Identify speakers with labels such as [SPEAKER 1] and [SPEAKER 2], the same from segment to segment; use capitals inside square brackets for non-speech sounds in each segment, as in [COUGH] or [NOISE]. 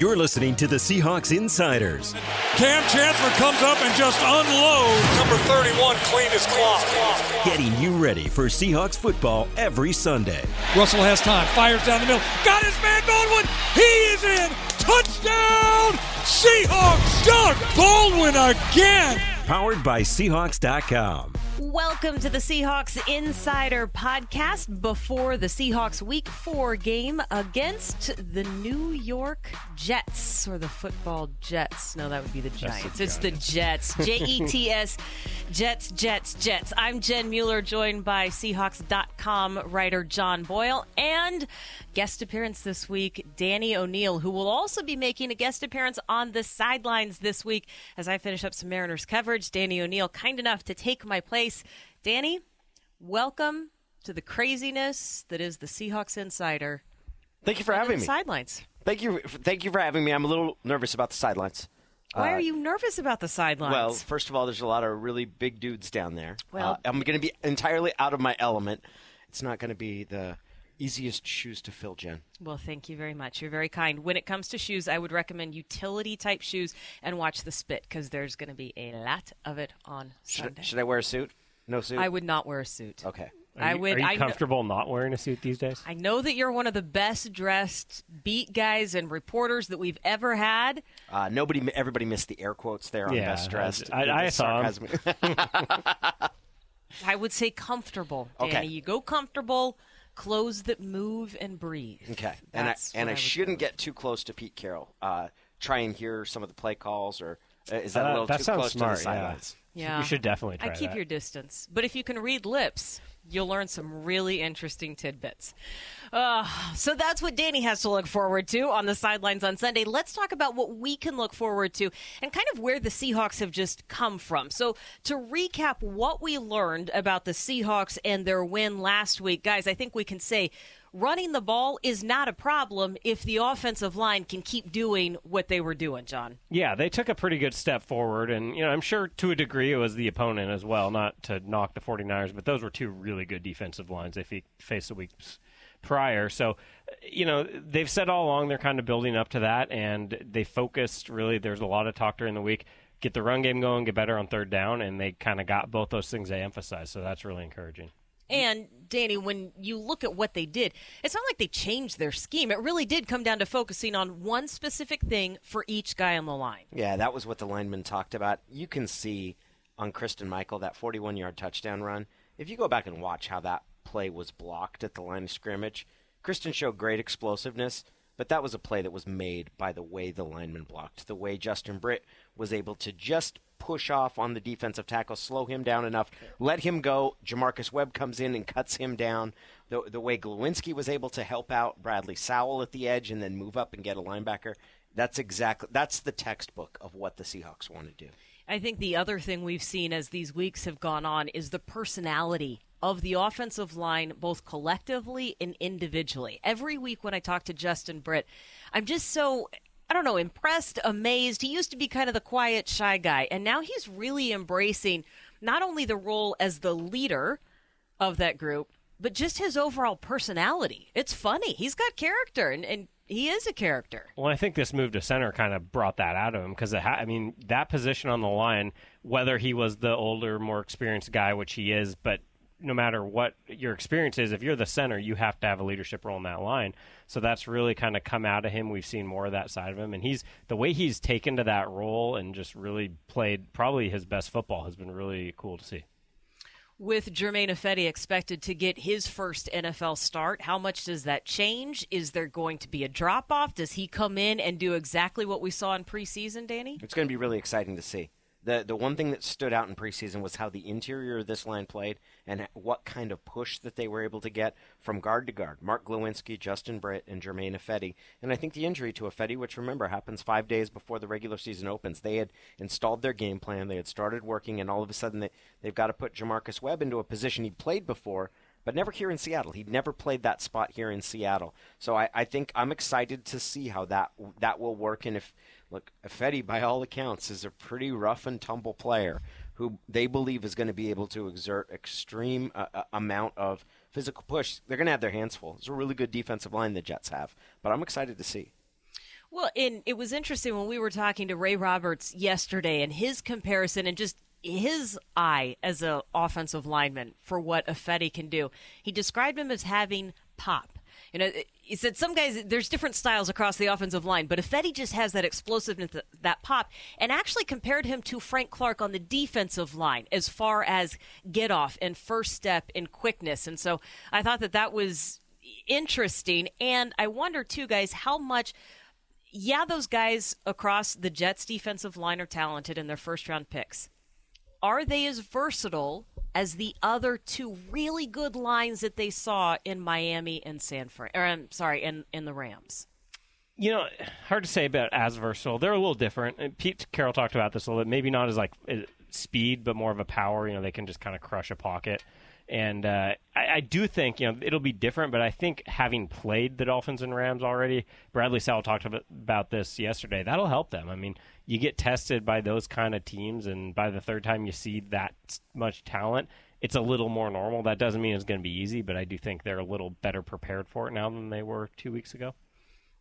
[SPEAKER 1] You're listening to the Seahawks Insiders.
[SPEAKER 2] Kam Chancellor comes up and just unloads. Number 31 clean his clock.
[SPEAKER 1] Getting you ready for Seahawks football every Sunday.
[SPEAKER 2] Russell has time, fires down the middle. Got his man Baldwin. He is in. Touchdown! Seahawks! Doug Baldwin again.
[SPEAKER 1] Powered by Seahawks.com.
[SPEAKER 3] Welcome to the Seahawks Insider Podcast before the Seahawks Week 4 game against the New York Jets or the football Jets. No, that would be the Giants. It's the Jets. J E T S. [LAUGHS] Jets, Jets, Jets. I'm Jen Mueller, joined by Seahawks.com writer John Boyle and guest appearance this week, Danny O'Neil, who will also be making a guest appearance on the sidelines this week as I finish up some Mariners coverage. Danny O'Neil, kind enough to take my place. Danny, welcome to the craziness that is the Seahawks Insider.
[SPEAKER 4] Thank you for having me.
[SPEAKER 3] Sidelines.
[SPEAKER 4] Thank you, thank you for having me. I'm a little nervous about the sidelines.
[SPEAKER 3] Why
[SPEAKER 4] Uh,
[SPEAKER 3] are you nervous about the sidelines?
[SPEAKER 4] Well, first of all, there's a lot of really big dudes down there.
[SPEAKER 3] Well-
[SPEAKER 4] Uh, I'm going to be entirely out of my element. It's not going to be the easiest shoes to fill, Jen.
[SPEAKER 3] Well, thank you very much. You're very kind. When it comes to shoes, I would recommend utility type shoes and watch the spit because there's going to be a lot of it on
[SPEAKER 4] Should,
[SPEAKER 3] Sunday.
[SPEAKER 4] should I wear a suit? No suit.
[SPEAKER 3] I would not wear a suit.
[SPEAKER 4] Okay.
[SPEAKER 3] I
[SPEAKER 5] Are you,
[SPEAKER 3] would.
[SPEAKER 5] Are you
[SPEAKER 3] I kn-
[SPEAKER 5] comfortable not wearing a suit these days?
[SPEAKER 3] I know that you're one of the best dressed beat guys and reporters that we've ever had.
[SPEAKER 4] Uh, nobody, everybody missed the air quotes there on
[SPEAKER 5] Yeah,
[SPEAKER 4] best dressed.
[SPEAKER 5] I- I
[SPEAKER 4] The
[SPEAKER 5] saw 'em.
[SPEAKER 4] sarcasm. [LAUGHS] [LAUGHS]
[SPEAKER 3] I would say comfortable, Danny.
[SPEAKER 4] Okay.
[SPEAKER 3] You go comfortable, clothes that move and breathe.
[SPEAKER 4] Okay, and I and
[SPEAKER 3] what
[SPEAKER 4] I shouldn't
[SPEAKER 3] go
[SPEAKER 4] get too close to Pete Carroll. Uh, try and hear some of the play calls, or uh, is that
[SPEAKER 5] Uh,
[SPEAKER 4] a little
[SPEAKER 5] that
[SPEAKER 4] too
[SPEAKER 5] sounds
[SPEAKER 4] close
[SPEAKER 5] smart,
[SPEAKER 4] to the
[SPEAKER 5] yeah.
[SPEAKER 4] sidelines?
[SPEAKER 3] Yeah.
[SPEAKER 5] You should definitely try
[SPEAKER 3] I keep
[SPEAKER 5] that.
[SPEAKER 3] your distance. But if you can read lips, you'll learn some really interesting tidbits. Uh, so that's what Danny has to look forward to on the sidelines on Sunday. Let's talk about what we can look forward to and kind of where the Seahawks have just come from. So, to recap what we learned about the Seahawks and their win last week, guys, I think we can say running the ball is not a problem if the offensive line can keep doing what they were doing, John.
[SPEAKER 5] Yeah, they took a pretty good step forward, and you know I'm sure to a degree it was the opponent as well. Not to knock the 49ers, but those were two really good defensive lines they fe- faced the weeks prior. So, you know they've said all along they're kind of building up to that, and they focused really. There's a lot of talk during the week. Get the run game going, get better on third down, and they kind of got both those things they emphasized. So that's really encouraging.
[SPEAKER 3] And Danny, when you look at what they did, it's not like they changed their scheme. It really did come down to focusing on one specific thing for each guy on the line.
[SPEAKER 4] Yeah, that was what the lineman talked about. You can see on Christine Michael that 41 yard touchdown run. If you go back and watch how that play was blocked at the line of scrimmage, Kristen showed great explosiveness, but that was a play that was made by the way the lineman blocked, the way Justin Britt was able to just push off on the defensive tackle, slow him down enough, let him go. J'Marcus Webb comes in and cuts him down. The, the way Glowinski was able to help out Bradley Sowell at the edge and then move up and get a linebacker. That's exactly that's the textbook of what the Seahawks want to do.
[SPEAKER 3] I think the other thing we've seen as these weeks have gone on is the personality of the offensive line, both collectively and individually. Every week when I talk to Justin Britt, I'm just so. I don't know, impressed, amazed. He used to be kind of the quiet, shy guy, and now he's really embracing not only the role as the leader of that group, but just his overall personality. It's funny. He's got character, and, and he is a character.
[SPEAKER 5] Well, I think this move to center kind of brought that out of him because ha- I mean that position on the line, whether he was the older, more experienced guy, which he is, but no matter what your experience is, if you're the center, you have to have a leadership role in that line. So that's really kind of come out of him. We've seen more of that side of him, and he's the way he's taken to that role and just really played probably his best football has been really cool to see.
[SPEAKER 3] With Germain Ifedi expected to get his first NFL start, how much does that change? Is there going to be a drop off? Does he come in and do exactly what we saw in preseason, Danny?
[SPEAKER 4] It's going to be really exciting to see. The the one thing that stood out in preseason was how the interior of this line played and what kind of push that they were able to get from guard to guard. Mark Glowinski, Justin Britt, and Germain Ifedi. And I think the injury to Ifedi, which remember happens five days before the regular season opens, they had installed their game plan, they had started working, and all of a sudden they, they've got to put J'Marcus Webb into a position he'd played before, but never here in Seattle. He'd never played that spot here in Seattle. So I, I think I'm excited to see how that that will work. And if look, Fetty, by all accounts, is a pretty rough and tumble player who they believe is going to be able to exert extreme uh, uh, amount of physical push. They're going to have their hands full. It's a really good defensive line the Jets have, but I'm excited to see.
[SPEAKER 3] Well, and it was interesting when we were talking to Ray Roberts yesterday and his comparison and just his eye as an offensive lineman for what Ifedi can do. He described him as having pop. You know, he said some guys there's different styles across the offensive line, but Ifedi just has that explosiveness, that pop, and actually compared him to Frank Clark on the defensive line as far as get off and first step and quickness. And so I thought that that was interesting, and I wonder too, guys, how much. Yeah, those guys across the Jets defensive line are talented in their first round picks. Are they as versatile as the other two really good lines that they saw in Miami and San Fran. Or I'm sorry, in in the Rams.
[SPEAKER 5] You know, hard to say about as versatile. They're a little different. Pete Carroll talked about this a little bit. Maybe not as like eh, speed, but more of a power. You know, they can just kind of crush a pocket. And uh, I, I, do think you know it'll be different, but I think having played the Dolphins and Rams already, Bradley Sowell talked about this yesterday. That'll help them. I mean, you get tested by those kind of teams, and by the third time you see that much talent, it's a little more normal. That doesn't mean it's going to be easy, but I do think they're a little better prepared for it now than they were two weeks ago.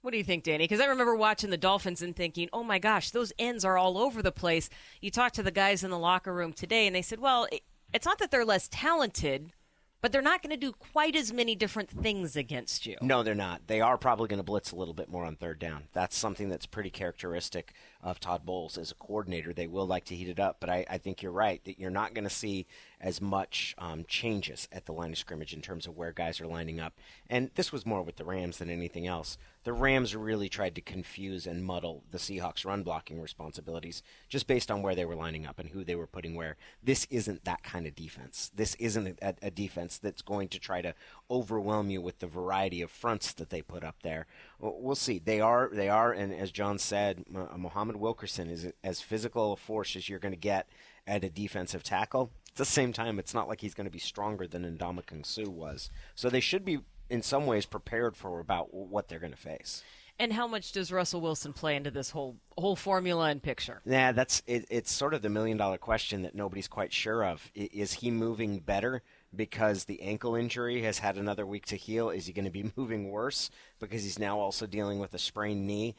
[SPEAKER 3] What do you think, Danny? Because I remember watching the Dolphins and thinking, oh my gosh, those ends are all over the place. You talked to the guys in the locker room today, and they said, well, it's not that they're less talented, but they're not going to do quite as many different things against you.
[SPEAKER 4] No, they're not. They are probably going to blitz a little bit more on third down. That's something that's pretty characteristic of Todd Bowles as a coordinator. They will like to heat it up, but I, I think you're right that you're not going to see as much um, changes at the line of scrimmage in terms of where guys are lining up. And this was more with the Rams than anything else. The Rams really tried to confuse and muddle the Seahawks' run blocking responsibilities just based on where they were lining up and who they were putting where. This isn't that kind of defense. This isn't a, a defense that's going to try to overwhelm you with the variety of fronts that they put up there. We'll see. They are, they are, and as John said, Muhammad uh, Wilkerson is as physical a force as you're going to get at a defensive tackle at the same time, it's not like he's going to be stronger than Ndamukong Suh was. So they should be, in some ways, prepared for about what they're going to face.
[SPEAKER 3] And how much does Russell Wilson play into this whole whole formula and picture?
[SPEAKER 4] Yeah, that's it, it's sort of the million dollar question that nobody's quite sure of. Is he moving better because the ankle injury has had another week to heal? Is he going to be [LAUGHS] moving worse because he's now also dealing with a sprained knee?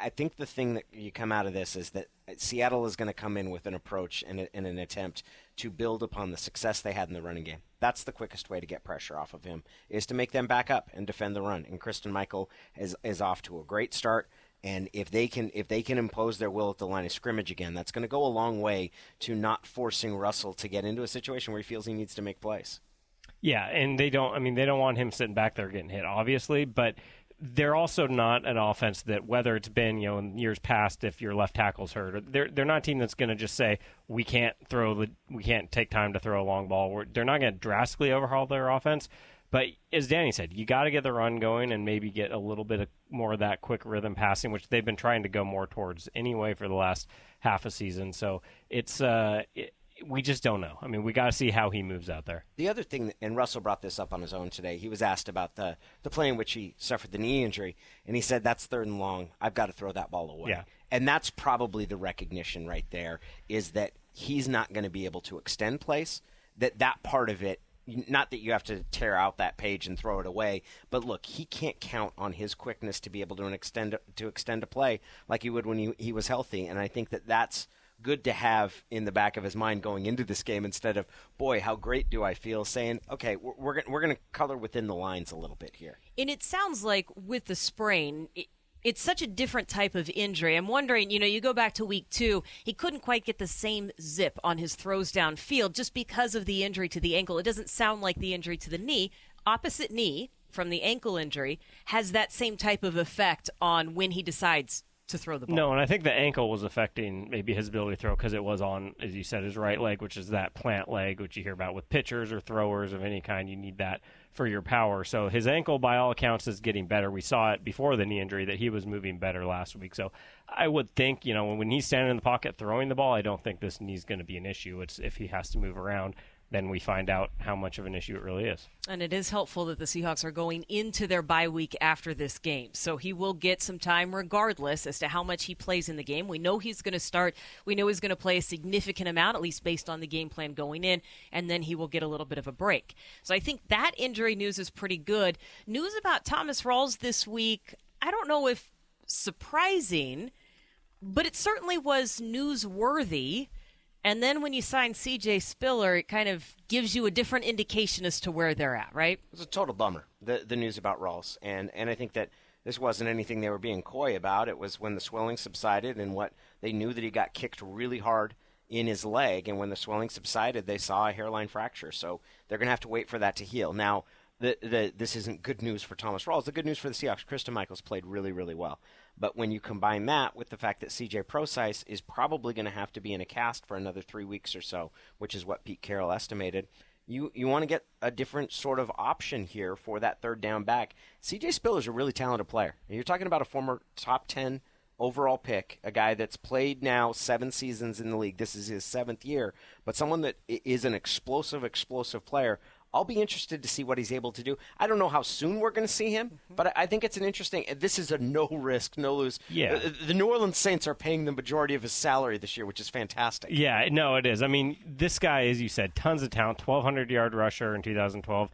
[SPEAKER 4] I think the thing that you come out of this is that Seattle is going to come in with an approach and, and, an attempt to build upon the success they had in the running game. That's the quickest way to get pressure off of him is to make them back up and defend the run. And Christine Michael is is off to a great start. And if they can if they can impose their will at the line of scrimmage again, that's going to go a long way to not forcing Russell to get into a situation where he feels he needs to make plays.
[SPEAKER 5] Yeah, and they don't. I mean, they don't want him sitting back there getting hit, obviously. But they're also not an offense that whether it's been you know in years past if your left tackle's hurt they're they're not a team that's going to just say we can't throw the we can't take time to throw a long ball We're, they're not going to drastically overhaul their offense but as Danny said you got to get the run going and maybe get a little bit of more of that quick rhythm passing which they've been trying to go more towards anyway for the last half a season so it's uh it, we just don't know. I mean, we got to see how he moves out there.
[SPEAKER 4] The other thing, and Russell brought this up on his own today. He was asked about the the play in which he suffered the knee injury, and he said, "That's third and long. I've got to throw that ball away."
[SPEAKER 5] Yeah.
[SPEAKER 4] And that's probably the recognition right there is that he's not going to be able to extend place. That that part of it not that you have to tear out that page and throw it away, but look, he can't count on his quickness to be able to extend to extend a play like he would when he, he was healthy, and I think that that's good to have in the back of his mind going into this game instead of, boy, how great do I feel saying, okay, we're, we're, we're going to color within the lines a little bit here.
[SPEAKER 3] And it sounds like with the sprain, it, it's such a different type of injury. I'm wondering, you know, you go back to week two, he couldn't quite get the same zip on his throws downfield just because of the injury to the ankle. It doesn't sound like the injury to the knee. Opposite knee from the ankle injury has that same type of effect on when he decides to throw the ball.
[SPEAKER 5] No, and I think the ankle was affecting maybe his ability to throw because it was on, as you said, his right leg, which is that plant leg, which you hear about with pitchers or throwers of any kind. You need that for your power. So his ankle, by all accounts, is getting better. We saw it before the knee injury that he was moving better last week. So I would think, you know, when he's standing in the pocket throwing the ball, I don't think this knee's going to be an issue. It's if he has to move around then we find out how much of an issue it really is.
[SPEAKER 3] And it is helpful that the Seahawks are going into their bye week after this game. So he will get some time regardless as to how much he plays in the game. We know he's going to start. We know he's going to play a significant amount, at least based on the game plan going in, and then he will get a little bit of a break. So I think that injury news is pretty good. News about Thomas Rawls this week. I don't know if surprising, but it certainly was newsworthy. And then when you sign CJ Spiller, it kind of gives you a different indication as to where they're at, right?
[SPEAKER 4] It was a total bummer, the, the news about Rawls. And, and I think that this wasn't anything they were being coy about. It was when the swelling subsided and what they knew that he got kicked really hard in his leg. And when the swelling subsided, they saw a hairline fracture. So they're going to have to wait for that to heal. Now, the, the, this isn't good news for Thomas Rawls. The good news for the Seahawks, Christine Michaels played really, really well. But when you combine that with the fact that CJ Prosise is probably going to have to be in a cast for another three weeks or so, which is what Pete Carroll estimated, you, you want to get a different sort of option here for that third down back. CJ Spiller is a really talented player. You're talking about a former top 10 overall pick, a guy that's played now seven seasons in the league. This is his seventh year, but someone that is an explosive, explosive player. I'll be interested to see what he's able to do. I don't know how soon we're going to see him, mm-hmm. but I think it's an interesting. This is a no risk, no lose.
[SPEAKER 5] Yeah,
[SPEAKER 4] the, the, New Orleans Saints are paying the majority of his salary this year, which is fantastic.
[SPEAKER 5] Yeah, no, it is. I mean, this guy, as you said, tons of talent. Twelve hundred yard rusher in 2012.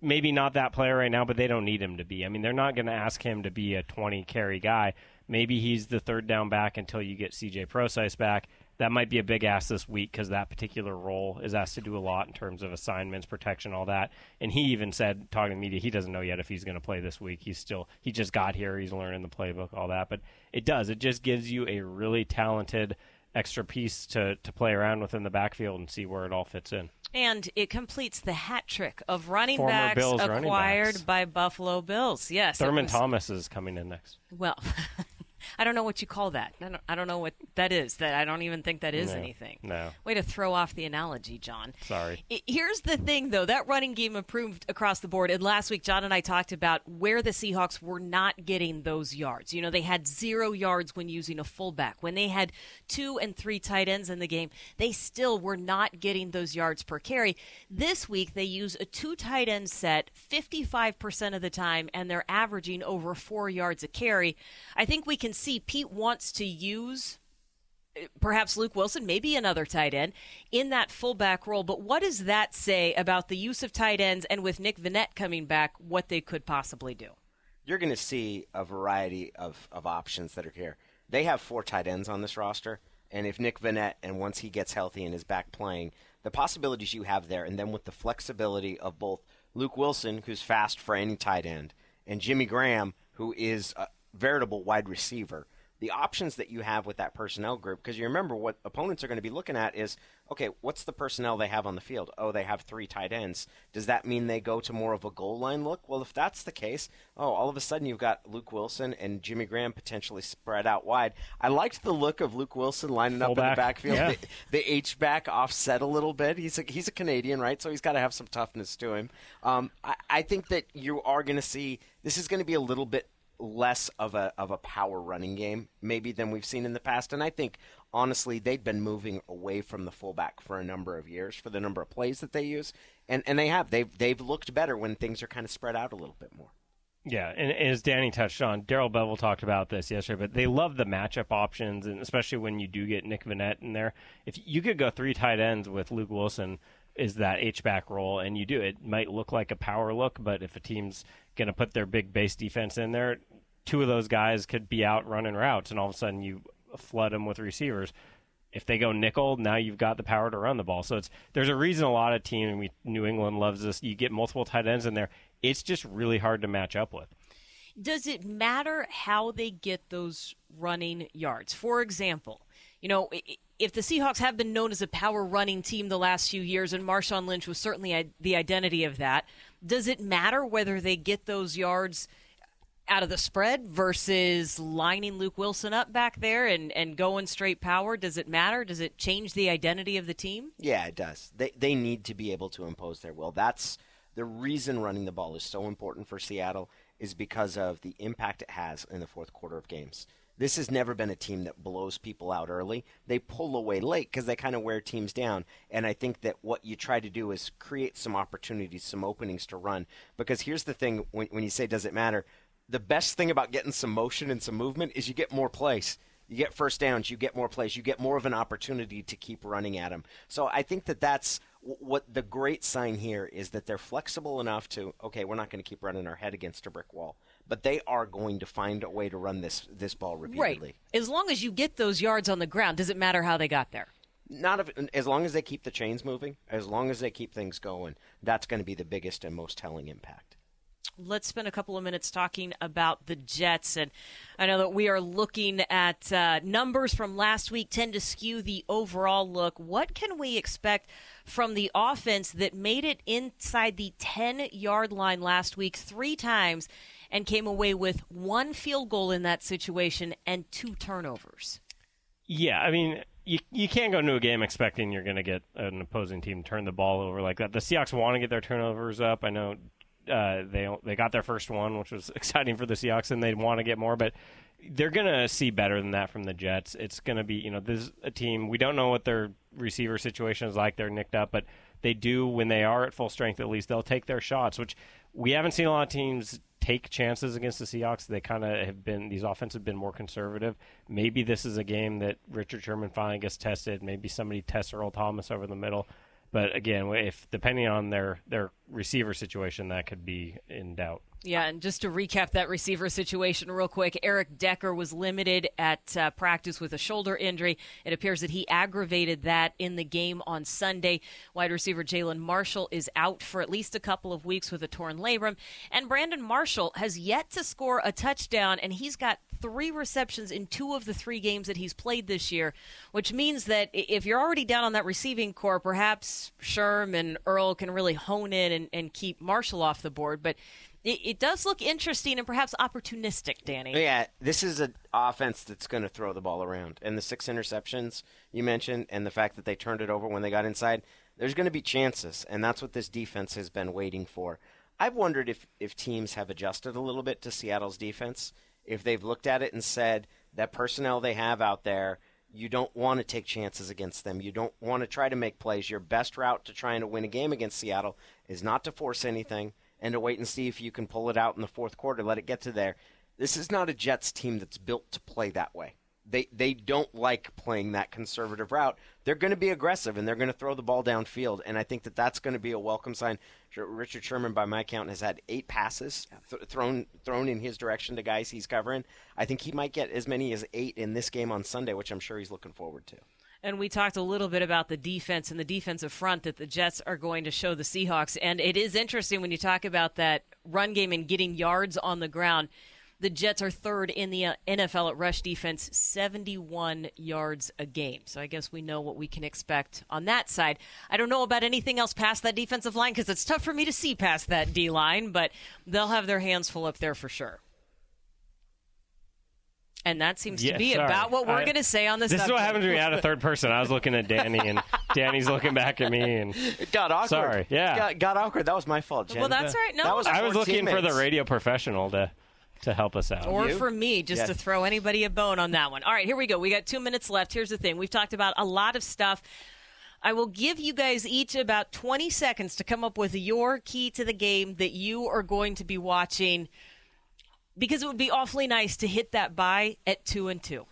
[SPEAKER 5] Maybe not that player right now, but they don't need him to be. I mean, they're not going to ask him to be a 20 carry guy. Maybe he's the third down back until you get CJ Prosise back that might be a big ask this week because that particular role is asked to do a lot in terms of assignments, protection, all that. And he even said, talking to media, he doesn't know yet if he's going to play this week. He's still he just got here, he's learning the playbook, all that. But it does. It just gives you a really talented extra piece to to play around with in the backfield and see where it all fits in.
[SPEAKER 3] And it completes the hat trick of running
[SPEAKER 5] Former
[SPEAKER 3] backs
[SPEAKER 5] Bills
[SPEAKER 3] acquired
[SPEAKER 5] running backs.
[SPEAKER 3] by Buffalo Bills. Yes,
[SPEAKER 5] Thurman
[SPEAKER 3] was,
[SPEAKER 5] Thomas is coming in next.
[SPEAKER 3] Well. [LAUGHS] I don't know what you call that. I don't, I don't know what that is. That I don't even think that is
[SPEAKER 5] no,
[SPEAKER 3] anything.
[SPEAKER 5] No.
[SPEAKER 3] Way to throw off the analogy, John.
[SPEAKER 5] Sorry.
[SPEAKER 3] here's the thing, though. That running game improved across the board. And last week, John and I talked about where the Seahawks were not getting those yards. You know, they had zero yards when using a fullback. When they had two and three tight ends in the game, they still were not getting those yards per carry. This week, they use a two tight end set 55% of the time, and they're averaging over four yards a carry. I think we can see Pete wants to use eh, perhaps Luke Wilson, maybe another tight end in that fullback role. But what does that say about the use of tight ends and with Nick Vannett coming back, what they could possibly do?
[SPEAKER 4] You're going to see a variety of, of options that are here. They have four tight ends on this roster, and if Nick Vannett, and once he gets healthy and is back playing, the possibilities you have there, and then with the flexibility of both Luke Wilson, who's fast for any tight end, and Jimmy Graham, who is a veritable wide receiver – the options that you have with that personnel group, because you remember what opponents are going to be looking at is, okay, what's the personnel they have on the field? Oh, they have three tight ends. Does that mean they go to more of a goal line look? Well, if that's the case, oh, all of a sudden you've got Luke Wilson and Jimmy Graham potentially spread out wide. I liked the look of Luke Wilson lining
[SPEAKER 5] Full
[SPEAKER 4] up
[SPEAKER 5] back.
[SPEAKER 4] in the backfield.
[SPEAKER 5] Yeah.
[SPEAKER 4] The, the H back offset a little bit. He's a, he's a Canadian, right? So he's got to have some toughness to him. Um, I, I think that you are going to see this is going to be a little bit less of a of a power running game maybe than we've seen in the past. And I think honestly they've been moving away from the fullback for a number of years for the number of plays that they use, and and they have they've they've looked better when things are kind of spread out a little bit more.
[SPEAKER 5] Yeah, and as Danny touched on, Darrell Bevell talked about this yesterday, but they love the matchup options, and especially when you do get Nick Vannett in there. If you could go three tight ends with Luke Wilson, is that H back role, and you do it might look like a power look, but if a team's going to put their big base defense in there, two of those guys could be out running routes, and all of a sudden you flood them with receivers. If they go nickel, now you've got the power to run the ball. So it's there's a reason a lot of teams, New England loves this. You get multiple tight ends in there. It's just really hard to match up with.
[SPEAKER 3] Does it matter how they get those running yards? For example, you know, if the Seahawks have been known as a power running team the last few years, and Marshawn Lynch was certainly the identity of that, does it matter whether they get those yards out of the spread versus lining Luke Wilson up back there and, and going straight power? Does it matter? Does it change the identity of the team?
[SPEAKER 4] Yeah, it does. They they need to be able to impose their will. That's the reason running the ball is so important for Seattle is because of the impact it has in the fourth quarter of games. This has never been a team that blows people out early. They pull away late because they kind of wear teams down. And I think that what you try to do is create some opportunities, some openings to run. Because here's the thing when, when you say, does it matter? The best thing about getting some motion and some movement is you get more plays. You get first downs, you get more plays, you get more of an opportunity to keep running at them. So I think that that's what the great sign here is that they're flexible enough to okay, we're not going to keep running our head against a brick wall, but they are going to find a way to run this this ball repeatedly.
[SPEAKER 3] Right. As long as you get those yards on the ground, does it matter how they got there?
[SPEAKER 4] Not if, as long as they keep the chains moving, as long as they keep things going, that's going to be the biggest and most telling impact
[SPEAKER 3] let's spend a couple of minutes talking about the Jets. And I know that we are looking at uh, numbers from last week tend to skew the overall look. What can we expect from the offense that made it inside the 10 yard line last week three times and came away with one field goal in that situation and two turnovers?
[SPEAKER 5] Yeah, I mean, you you can't go into a game expecting you're going to get an opposing team turn the ball over like that. The Seahawks want to get their turnovers up. I know uh, they they got their first one, which was [LAUGHS] exciting for the Seahawks, and they want to get more. But they're to see better than that from the Jets. It's to be, you know, this is a team. We don't know what their receiver situation is like. They're nicked up, but they do when they are at full strength. At least they'll take their shots, which we haven't seen a lot of teams take chances against the Seahawks. They kind of have been these offenses have been more conservative. Maybe this is a game that Richard Sherman finally gets tested. Maybe somebody tests Earl Thomas over the middle. But again, if depending on their their receiver situation, that could be in doubt.
[SPEAKER 3] Yeah, and just to recap that receiver situation real quick, Eric Decker was limited at uh, practice with a shoulder injury. It appears that he aggravated that in the game on Sunday. Wide receiver Jalin Marshall is out for at least a couple of weeks with a torn labrum. And Brandon Marshall has yet to score a touchdown, and he's got three receptions in two of the three games that he's played this year, which means that if you're already down on that receiving corps, perhaps Sherm and Earl can really hone in and, and keep Marshall off the board. But it, it, does look interesting and perhaps opportunistic, Danny.
[SPEAKER 4] Yeah, this is an offense that's going to throw the ball around. And the six interceptions you mentioned, and the fact that they turned it over when they got inside, there's going to be chances, and that's what this defense has been waiting for. I've wondered if, if teams have adjusted a little bit to Seattle's defense, if they've looked at it and said that personnel they have out there, you don't want to take chances against them. You don't want to try to make plays. Your best route to trying to win a game against Seattle is not to force anything and to wait and see if you can pull it out in the fourth quarter, let it get to there. This is not a Jets team that's built to play that way. They they don't like playing that conservative route. They're going to be aggressive and they're going to throw the ball downfield, and I think that that's going to be a welcome sign. Richard Sherman, by my count, has had eight passes th- thrown thrown in his direction to guys he's covering. I think he might get as many as eight in this game on Sunday, which I'm sure he's looking forward to.
[SPEAKER 3] And we talked a little bit about the defense and the defensive front that the Jets are going to show the Seahawks. And it is interesting when you talk about that run game and getting yards on the ground. The Jets are third in the uh, NFL at rush defense, 71 yards a game. So I guess we know what we can expect on that side. I don't know about anything else past that defensive line because it's tough for me to see past that D line, but they'll have their hands full up there for sure. And that seems
[SPEAKER 5] yeah,
[SPEAKER 3] to be
[SPEAKER 5] sorry.
[SPEAKER 3] about what we're going to say on this.
[SPEAKER 5] This
[SPEAKER 3] subject.
[SPEAKER 5] is what happens when you add a third person. I was looking at Danny, and [LAUGHS] Danny's looking back at me, and
[SPEAKER 4] it got awkward.
[SPEAKER 5] Sorry, yeah,
[SPEAKER 4] got, got awkward. That was my fault, Jen.
[SPEAKER 3] Well, that's right. No,
[SPEAKER 4] was
[SPEAKER 5] I was looking
[SPEAKER 4] teammates.
[SPEAKER 5] for the radio professional to to help us out.
[SPEAKER 3] Or
[SPEAKER 4] You?
[SPEAKER 3] for me, just
[SPEAKER 4] Yes.
[SPEAKER 3] to throw anybody a bone on that one. All right, here we go. We got two minutes left. Here's the thing we've talked about a lot of stuff. I will give you guys each about 20 seconds to come up with your key to the game that you are going to be watching because it would be awfully nice to hit that bye at two and two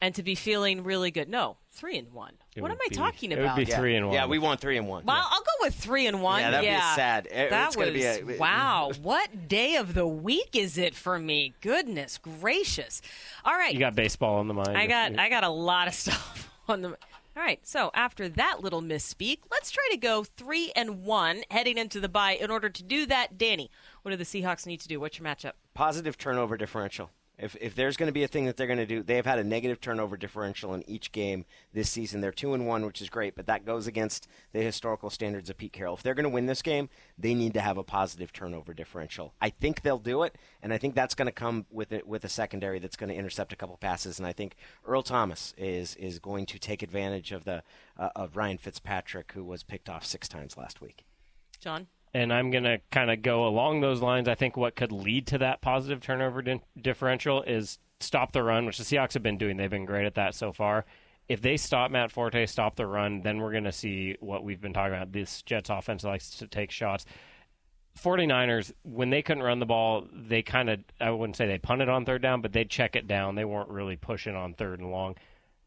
[SPEAKER 3] and to be feeling really good. No, three and one.
[SPEAKER 5] It
[SPEAKER 3] what
[SPEAKER 5] would
[SPEAKER 3] am I
[SPEAKER 5] be-
[SPEAKER 3] talking
[SPEAKER 5] it
[SPEAKER 3] about?
[SPEAKER 5] would be
[SPEAKER 4] Yeah.
[SPEAKER 5] three and one.
[SPEAKER 4] Yeah, we won three and one.
[SPEAKER 3] Well, I'll go with three and one.
[SPEAKER 4] Yeah, that'd be sad. It-
[SPEAKER 3] that
[SPEAKER 4] it's gonna
[SPEAKER 3] was
[SPEAKER 4] be a-
[SPEAKER 3] wow. [LAUGHS] What day of the week is it for me? Goodness gracious! All right,
[SPEAKER 5] You got baseball on the mind.
[SPEAKER 3] I got I got a lot of [LAUGHS] stuff on the. All right, so after that little misspeak, let's try to go three and one heading into the bye. In order to do that, Danny, what do the Seahawks need to do? What's your matchup?
[SPEAKER 4] positive turnover differential. If if there's going to be a thing that they're going to do, they have had a negative turnover differential in each game this season. They're two and one, which is great, but that goes against the historical standards of Pete Carroll. If they're going to win this game, they need to have a positive turnover differential. I think they'll do it, and I think that's going to come with it with a secondary that's going to intercept a couple passes. And I think Earl Thomas is is going to take advantage of the uh, of Ryan Fitzpatrick, who was picked off six times last week.
[SPEAKER 3] John?
[SPEAKER 5] And I'm going to kind of go along those lines. I think what could lead to that positive turnover di- differential is stop the run, which the Seahawks have been doing. They've been great at that so far. If they stop Matt Forte, stop the run, then we're going to see what we've been talking about. This Jets offense likes to take shots. 49ers, when they couldn't run the ball, they kind of, I wouldn't say they punted on third down, but they'd check it down. They weren't really pushing on third and long.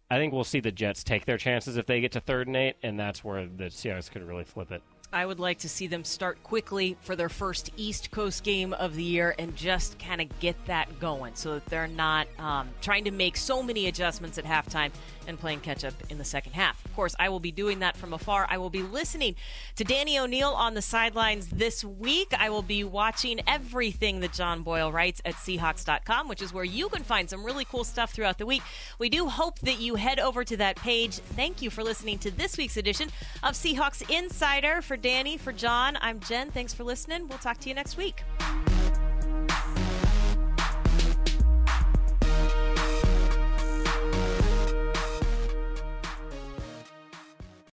[SPEAKER 5] I think we'll see the Jets take their chances if they get to third and eight, and that's where the Seahawks could really flip it.
[SPEAKER 3] I would like to see them start quickly for their first East Coast game of the year and just kind of get that going so that they're not um, trying to make so many adjustments at halftime and playing catch up in the second half. Of course, I will be doing that from afar. I will be listening to Danny O'Neil on the sidelines this week. I will be watching everything that John Boyle writes at Seahawks.com, which is where you can find some really cool stuff throughout the week. We do hope that you head over to that page. Thank you for listening to this week's edition of Seahawks Insider. For Danny, for John, I'm Jen. Thanks for listening. We'll talk to you next week.